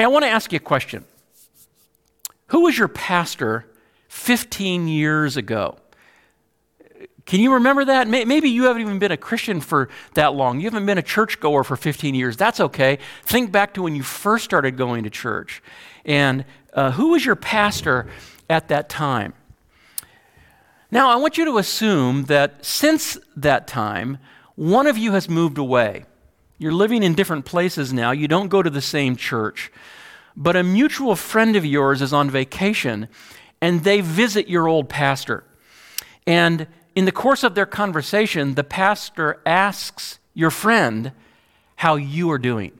Hey, I want to ask you a question. Who was your pastor 15 years ago? Can you remember that? Maybe you haven't even been a Christian for that long. You haven't been a churchgoer for 15 years. That's okay. Think back to when you first started going to church. And uh, who was your pastor at that time? Now, I want you to assume that since that time, one of you has moved away. You're living in different places now. You don't go to the same church. But a mutual friend of yours is on vacation and they visit your old pastor. And in the course of their conversation, the pastor asks your friend how you are doing.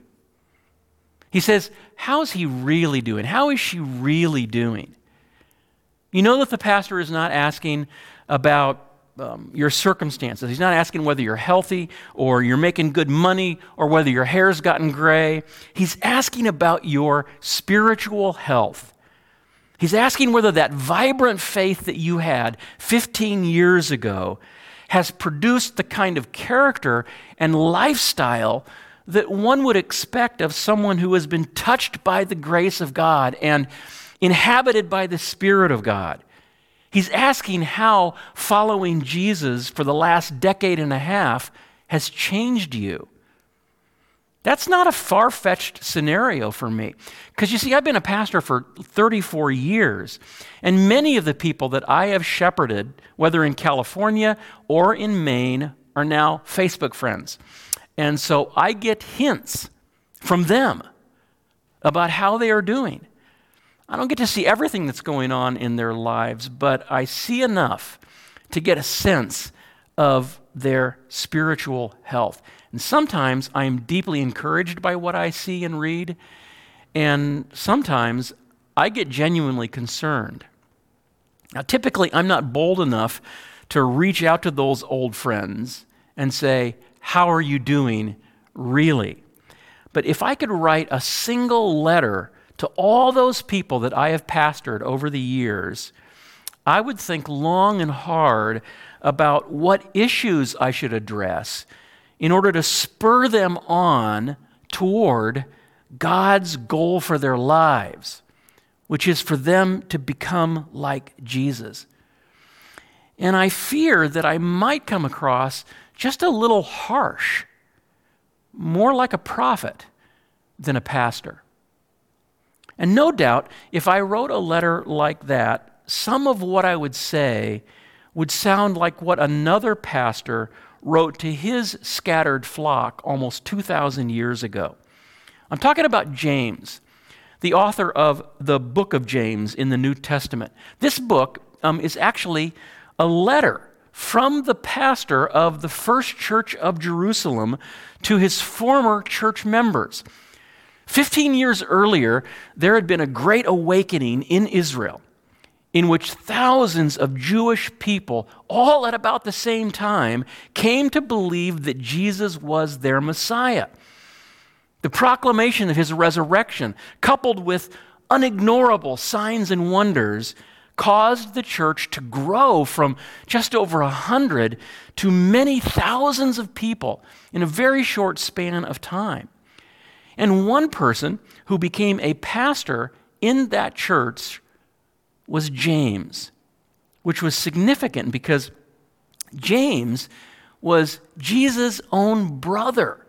He says, How's he really doing? How is she really doing? You know that the pastor is not asking about um, your circumstances. He's not asking whether you're healthy or you're making good money or whether your hair's gotten gray. He's asking about your spiritual health. He's asking whether that vibrant faith that you had 15 years ago has produced the kind of character and lifestyle that one would expect of someone who has been touched by the grace of God and inhabited by the Spirit of God. He's asking how following Jesus for the last decade and a half has changed you. That's not a far fetched scenario for me. Because you see, I've been a pastor for 34 years, and many of the people that I have shepherded, whether in California or in Maine, are now Facebook friends. And so I get hints from them about how they are doing. I don't get to see everything that's going on in their lives, but I see enough to get a sense of their spiritual health. And sometimes I am deeply encouraged by what I see and read, and sometimes I get genuinely concerned. Now, typically, I'm not bold enough to reach out to those old friends and say, How are you doing, really? But if I could write a single letter to all those people that I have pastored over the years, I would think long and hard about what issues I should address in order to spur them on toward God's goal for their lives, which is for them to become like Jesus. And I fear that I might come across just a little harsh, more like a prophet than a pastor. And no doubt, if I wrote a letter like that, some of what I would say would sound like what another pastor wrote to his scattered flock almost 2,000 years ago. I'm talking about James, the author of the book of James in the New Testament. This book um, is actually a letter from the pastor of the first church of Jerusalem to his former church members. Fifteen years earlier, there had been a great awakening in Israel in which thousands of Jewish people, all at about the same time, came to believe that Jesus was their Messiah. The proclamation of his resurrection, coupled with unignorable signs and wonders, caused the church to grow from just over a hundred to many thousands of people in a very short span of time. And one person who became a pastor in that church was James, which was significant because James was Jesus' own brother.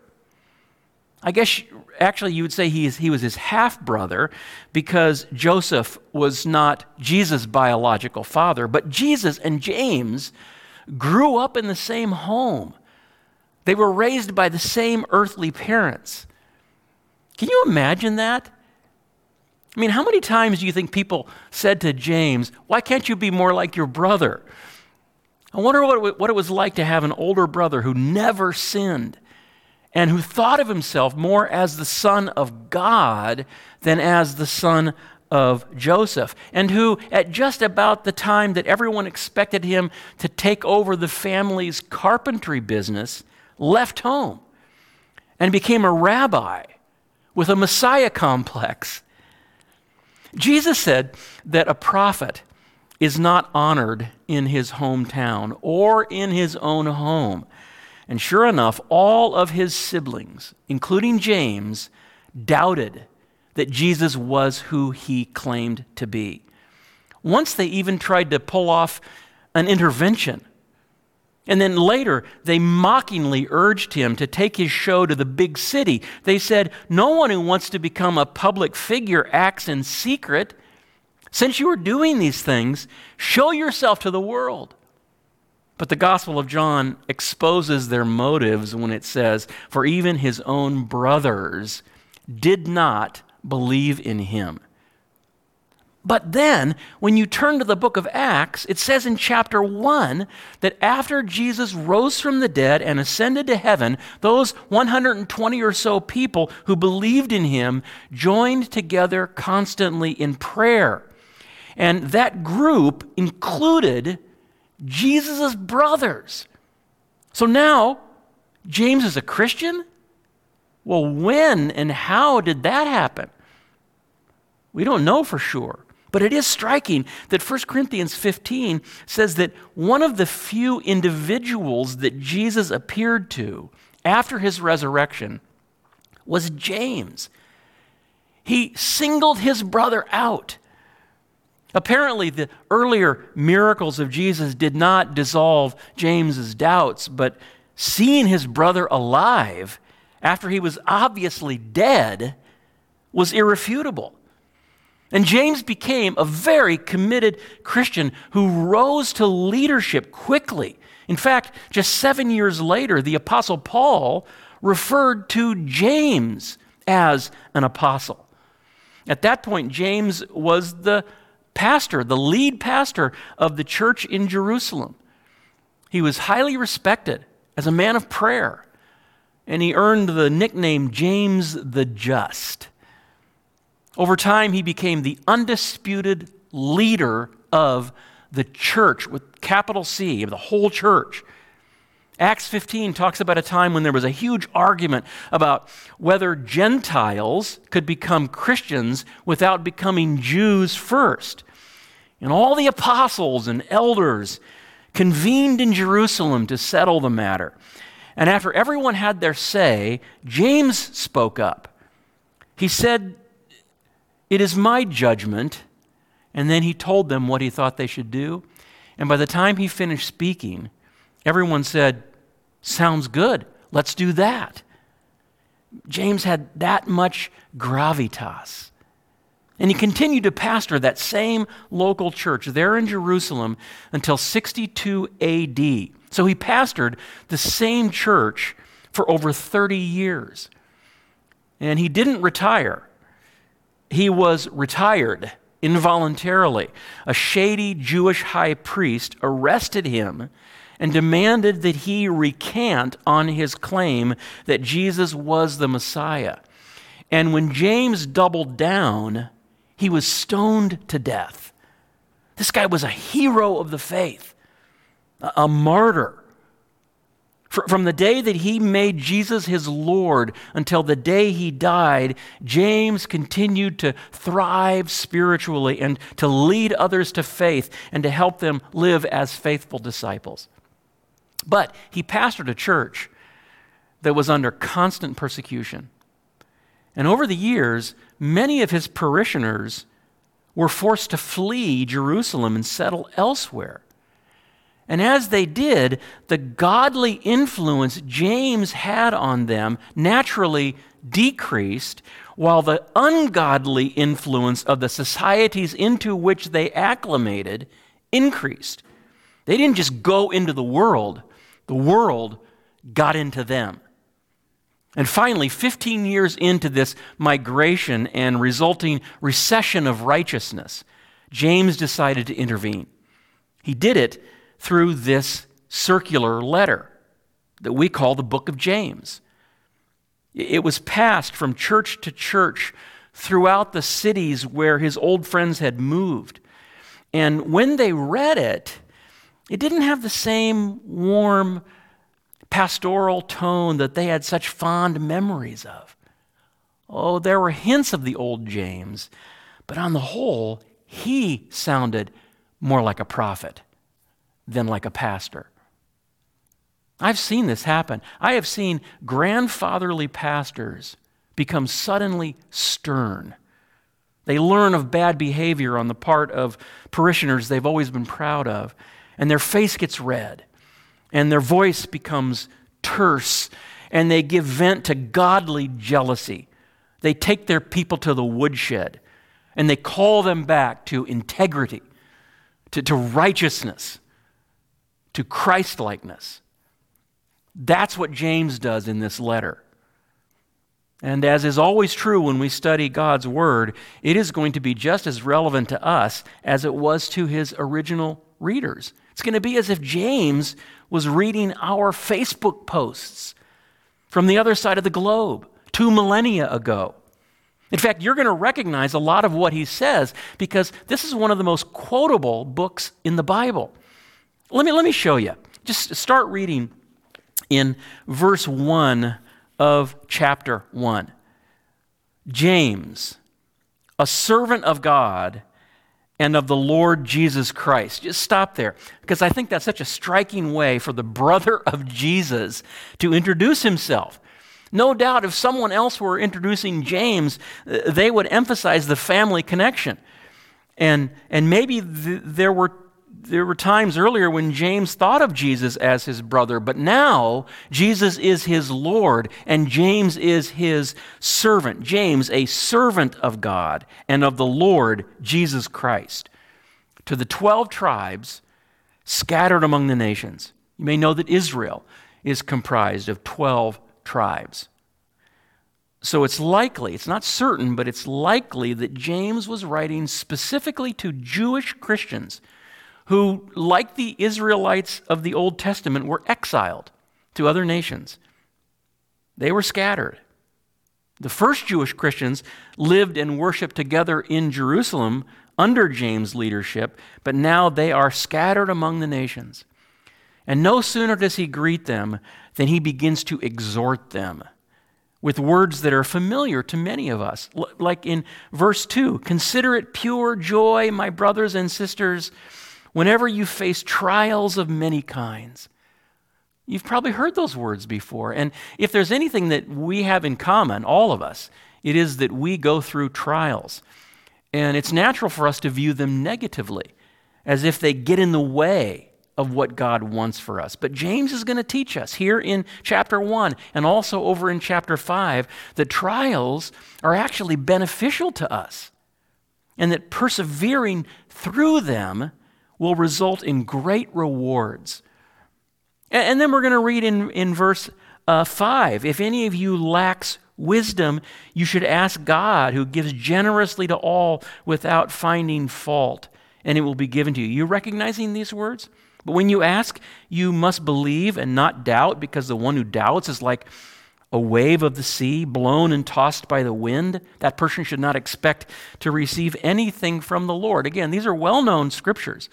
I guess actually you would say he, is, he was his half brother because Joseph was not Jesus' biological father, but Jesus and James grew up in the same home. They were raised by the same earthly parents. Can you imagine that? I mean, how many times do you think people said to James, Why can't you be more like your brother? I wonder what, it was like to have an older brother who never sinned and who thought of himself more as the son of God than as the son of Joseph, and who, at just about the time that everyone expected him to take over the family's carpentry business, left home and became a rabbi with a Messiah complex Jesus said that a prophet is not honored in his hometown or in his own home. And sure enough, all of his siblings, including James, doubted that Jesus was who he claimed to be. Once they even tried to pull off an intervention. And then later, they mockingly urged him to take his show to the big city. They said, No one who wants to become a public figure acts in secret. Since you are doing these things, show yourself to the world. But the Gospel of John exposes their motives when it says, For even his own brothers did not believe in him. But then, when you turn to the book of Acts, it says in chapter 1 that after Jesus rose from the dead and ascended to heaven, those 120 or so people who believed in him joined together constantly in prayer. And that group included Jesus' brothers. So now, James is a Christian? Well, when and how did that happen? We don't know for sure. But it is striking that 1 Corinthians 15 says that one of the few individuals that Jesus appeared to after his resurrection was James. He singled his brother out. Apparently, the earlier miracles of Jesus did not dissolve James's doubts, but seeing his brother alive after he was obviously dead was irrefutable. And James became a very committed Christian who rose to leadership quickly. In fact, just seven years later, the Apostle Paul referred to James as an apostle. At that point, James was the pastor, the lead pastor of the church in Jerusalem. He was highly respected as a man of prayer, and he earned the nickname James the Just. Over time, he became the undisputed leader of the church with capital C, of the whole church. Acts 15 talks about a time when there was a huge argument about whether Gentiles could become Christians without becoming Jews first. And all the apostles and elders convened in Jerusalem to settle the matter. And after everyone had their say, James spoke up. He said it is my judgment. And then he told them what he thought they should do. And by the time he finished speaking, everyone said, Sounds good. Let's do that. James had that much gravitas. And he continued to pastor that same local church there in Jerusalem until 62 AD. So he pastored the same church for over 30 years. And he didn't retire he was retired involuntarily. A shady Jewish high priest arrested him and demanded that he recant on his claim that Jesus was the Messiah. And when James doubled down, he was stoned to death. This guy was a hero of the faith, a martyr. From the day that he made Jesus his Lord until the day he died, James continued to thrive spiritually and to lead others to faith and to help them live as faithful disciples. But he pastored a church that was under constant persecution. And over the years, many of his parishioners were forced to flee Jerusalem and settle elsewhere. And as they did, the godly influence James had on them naturally decreased, while the ungodly influence of the societies into which they acclimated increased. They didn't just go into the world, the world got into them. And finally, 15 years into this migration and resulting recession of righteousness, James decided to intervene. He did it through this circular letter that we call the book of James. It was passed from church to church throughout the cities where his old friends had moved. And when they read it, it didn't have the same warm pastoral tone that they had such fond memories of. Oh, there were hints of the old James, but on the whole, he sounded more like a prophet than like a pastor. I've seen this happen. I have seen grandfatherly pastors become suddenly stern They learn of bad behavior on the part of parishioners they've always been proud of, and their face gets red, and their voice becomes terse, and they give vent to godly jealousy. They take their people to the woodshed, and they call them back to integrity, to, to righteousness, to Christlikeness. That's what James does in this letter. And as is always true when we study God's Word, it is going to be just as relevant to us as it was to his original readers. It's going to be as if James was reading our Facebook posts from the other side of the globe two millennia ago. In fact, you're going to recognize a lot of what he says because this is one of the most quotable books in the Bible. Let me, let me show you. Just start reading in verse 1 of chapter 1. James, a servant of God and of the Lord Jesus Christ. Just stop there because I think that's such a striking way for the brother of Jesus to introduce himself. No doubt if someone else were introducing James, uh, they would emphasize the family connection. And, and maybe th- there were there were times earlier when James thought of Jesus as his brother, but now Jesus is his Lord and James is his servant. James, a servant of God and of the Lord Jesus Christ. To the 12 tribes scattered among the nations. You may know that Israel is comprised of 12 tribes. So it's likely, it's not certain, but it's likely that James was writing specifically to Jewish Christians who, like the Israelites of the Old Testament, were exiled to other nations. They were scattered. The first Jewish Christians lived and worshiped together in Jerusalem under James' leadership, but now they are scattered among the nations. And no sooner does he greet them than he begins to exhort them with words that are familiar to many of us. like in verse 2 Consider it pure joy, my brothers and sisters whenever you face trials of many kinds. You've probably heard those words before. And if there's anything that we have in common, all of us, it is that we go through trials. And it's natural for us to view them negatively, as if they get in the way of what God wants for us. But James is going to teach us here in chapter 1 and also over in chapter 5 that trials are actually beneficial to us and that persevering through them will result in great rewards. And, and then we're going to read in, in verse uh, 5 If any of you lacks wisdom, you should ask God, who gives generously to all without finding fault, and it will be given to you. You recognizing these words? But when you ask, you must believe and not doubt, because the one who doubts is like a wave of the sea blown and tossed by the wind. That person should not expect to receive anything from the Lord. Again, these are well known scriptures.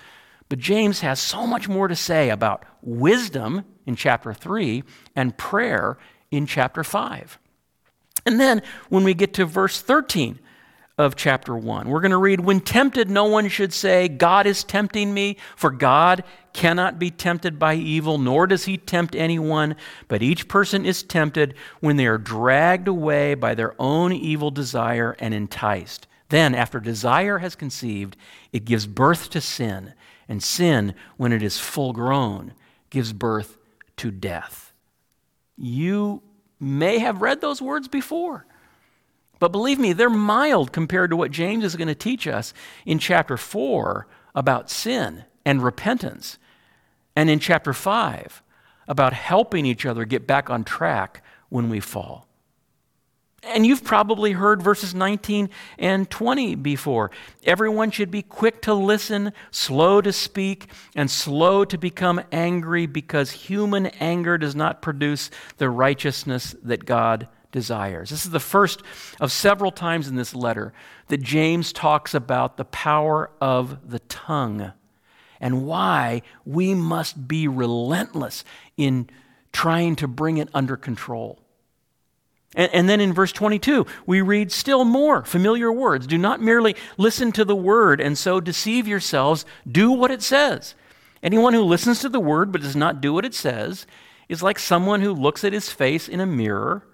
But James has so much more to say about wisdom in chapter 3 and prayer in chapter 5. And then when we get to verse 13, of chapter 1. We're going to read When tempted, no one should say, God is tempting me, for God cannot be tempted by evil, nor does he tempt anyone. But each person is tempted when they are dragged away by their own evil desire and enticed. Then, after desire has conceived, it gives birth to sin. And sin, when it is full grown, gives birth to death. You may have read those words before. But believe me, they're mild compared to what James is going to teach us in chapter 4 about sin and repentance, and in chapter 5 about helping each other get back on track when we fall. And you've probably heard verses 19 and 20 before. Everyone should be quick to listen, slow to speak, and slow to become angry because human anger does not produce the righteousness that God desires. This is the first of several times in this letter that James talks about the power of the tongue and why we must be relentless in trying to bring it under control. And, and, then in verse 22, we read still more familiar words. Do not merely listen to the word and so deceive yourselves, do what it says. Anyone who listens to the word but does not do what it says is like someone who looks at his face in a mirror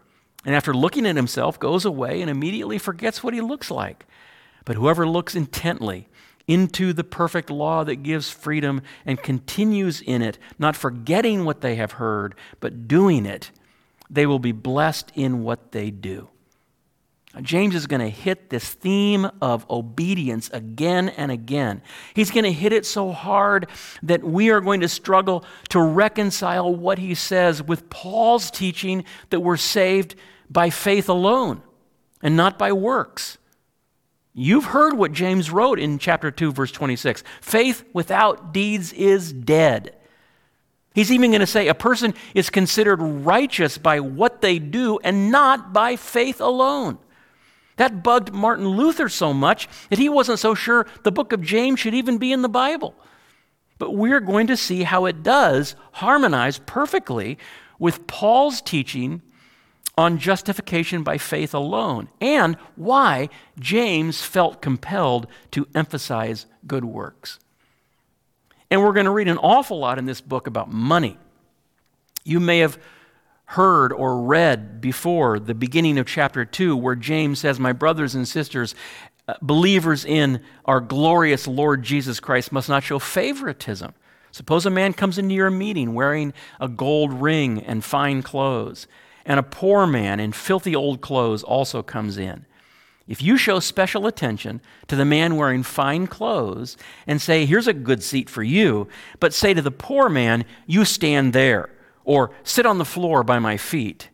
and after looking at himself, goes away and immediately forgets what he looks like. But whoever looks intently into the perfect law that gives freedom and continues in it, not forgetting what they have heard, but doing it, they will be blessed in what they do. James is going to hit this theme of obedience again and again. He's going to hit it so hard that we are going to struggle to reconcile what he says with Paul's teaching that we're saved by faith alone and not by works. You've heard what James wrote in chapter 2, verse 26 faith without deeds is dead. He's even going to say a person is considered righteous by what they do and not by faith alone. That bugged Martin Luther so much that he wasn't so sure the book of James should even be in the Bible. But we're going to see how it does harmonize perfectly with Paul's teaching on justification by faith alone and why James felt compelled to emphasize good works. And we're going to read an awful lot in this book about money. You may have heard or read before the beginning of chapter 2, where James says, My brothers and sisters, uh, believers in our glorious Lord Jesus Christ must not show favoritism. Suppose a man comes into your meeting wearing a gold ring and fine clothes, and a poor man in filthy old clothes also comes in. If you show special attention to the man wearing fine clothes and say, Here's a good seat for you, but say to the poor man, You stand there or sit on the floor by my feet?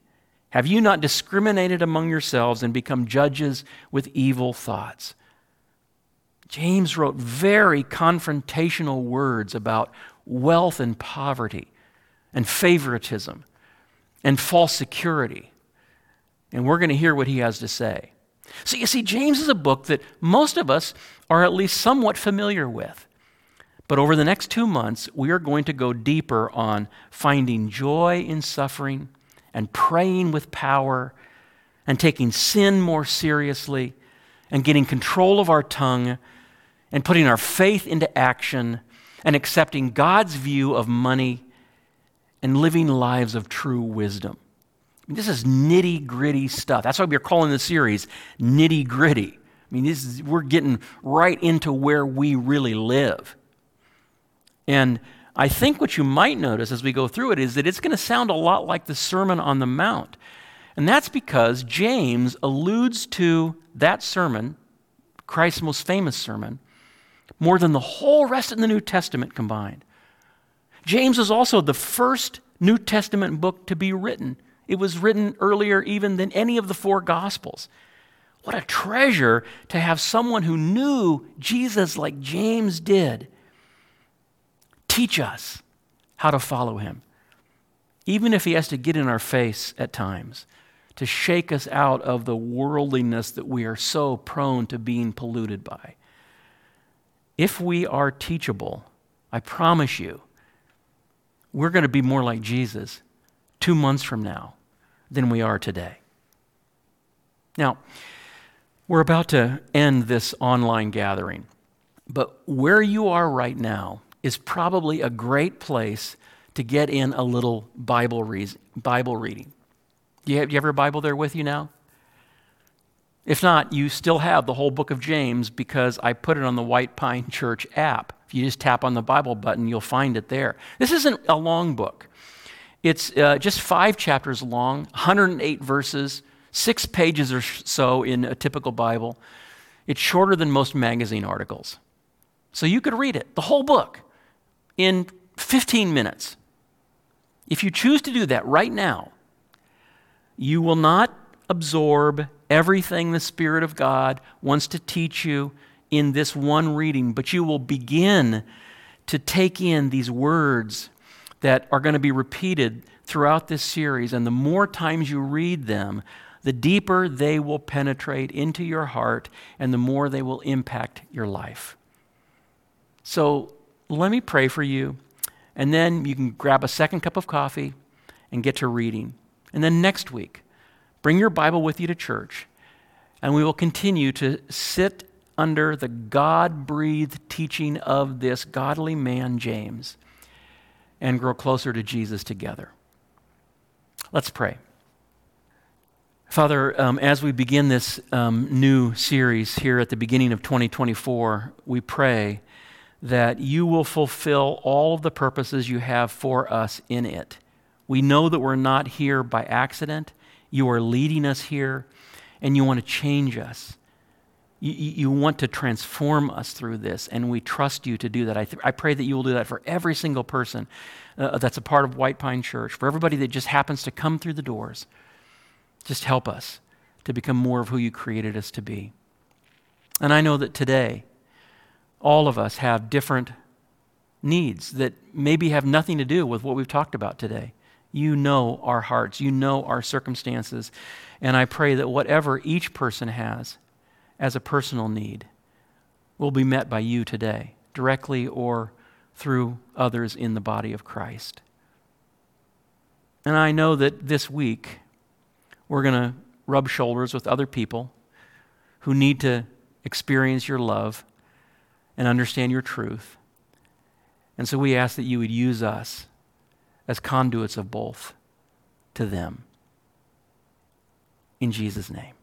Have you not discriminated among yourselves and become judges with evil thoughts? James wrote very confrontational words about wealth and poverty and favoritism and false security. And we're going to hear what he has to say. So, you see, James is a book that most of us are at least somewhat familiar with. But over the next two months, we are going to go deeper on finding joy in suffering and praying with power and taking sin more seriously and getting control of our tongue and putting our faith into action and accepting God's view of money and living lives of true wisdom. I mean, this is nitty gritty stuff. That's why we're calling the series nitty gritty. I mean, this is, we're getting right into where we really live. And I think what you might notice as we go through it is that it's going to sound a lot like the Sermon on the Mount. And that's because James alludes to that sermon, Christ's most famous sermon, more than the whole rest of the New Testament combined. James is also the first New Testament book to be written. It was written earlier even than any of the four Gospels. What a treasure to have someone who knew Jesus like James did teach us how to follow him. Even if he has to get in our face at times to shake us out of the worldliness that we are so prone to being polluted by. If we are teachable, I promise you, we're going to be more like Jesus two months from now than we are today. Now, we're about to end this online gathering, but where you are right now, is probably a great place to get in a little Bible, Bible reading. Do you, have, do you have your Bible there with you now? If not, you still have the whole book of James because I put it on the White Pine Church app. If you just tap on the Bible button, you'll find it there. This isn't a long book, it's uh, just five chapters long, 108 verses, six pages or so in a typical Bible. It's shorter than most magazine articles. So you could read it, the whole book in 15 minutes. If you choose to do that right now, you will not absorb everything the Spirit of God wants to teach you in this one reading, but you will begin to take in these words that are going to be repeated throughout this series. And the more times you read them, the deeper they will penetrate into your heart and the more they will impact your life. So let me pray for you. And then you can grab a second cup of coffee and get to reading. And then next week, bring your Bible with you to church. And we will continue to sit under the God breathed teaching of this godly man, James, and grow closer to Jesus together. Let's pray. Father, um, as we begin this um, new series here at the beginning of 2024, we pray that you will fulfill all of the purposes you have for us in it. We know that we're not here by accident. You are leading us here, and you want to change us. You, you want to transform us through this, and we trust you to do that. I, th- I pray that you will do that for every single person uh, that's a part of White Pine Church, for everybody that just happens to come through the doors. Just help us to become more of who you created us to be. And I know that today, all of us have different needs that maybe have nothing to do with what we've talked about today. You know our hearts, you know our circumstances. And I pray that whatever each person has as a personal need will be met by you today, directly or through others in the body of Christ. And I know that this week, we're going to rub shoulders with other people who need to experience your love and understand your truth. And so we ask that you would use us as conduits of both to them. In Jesus' name.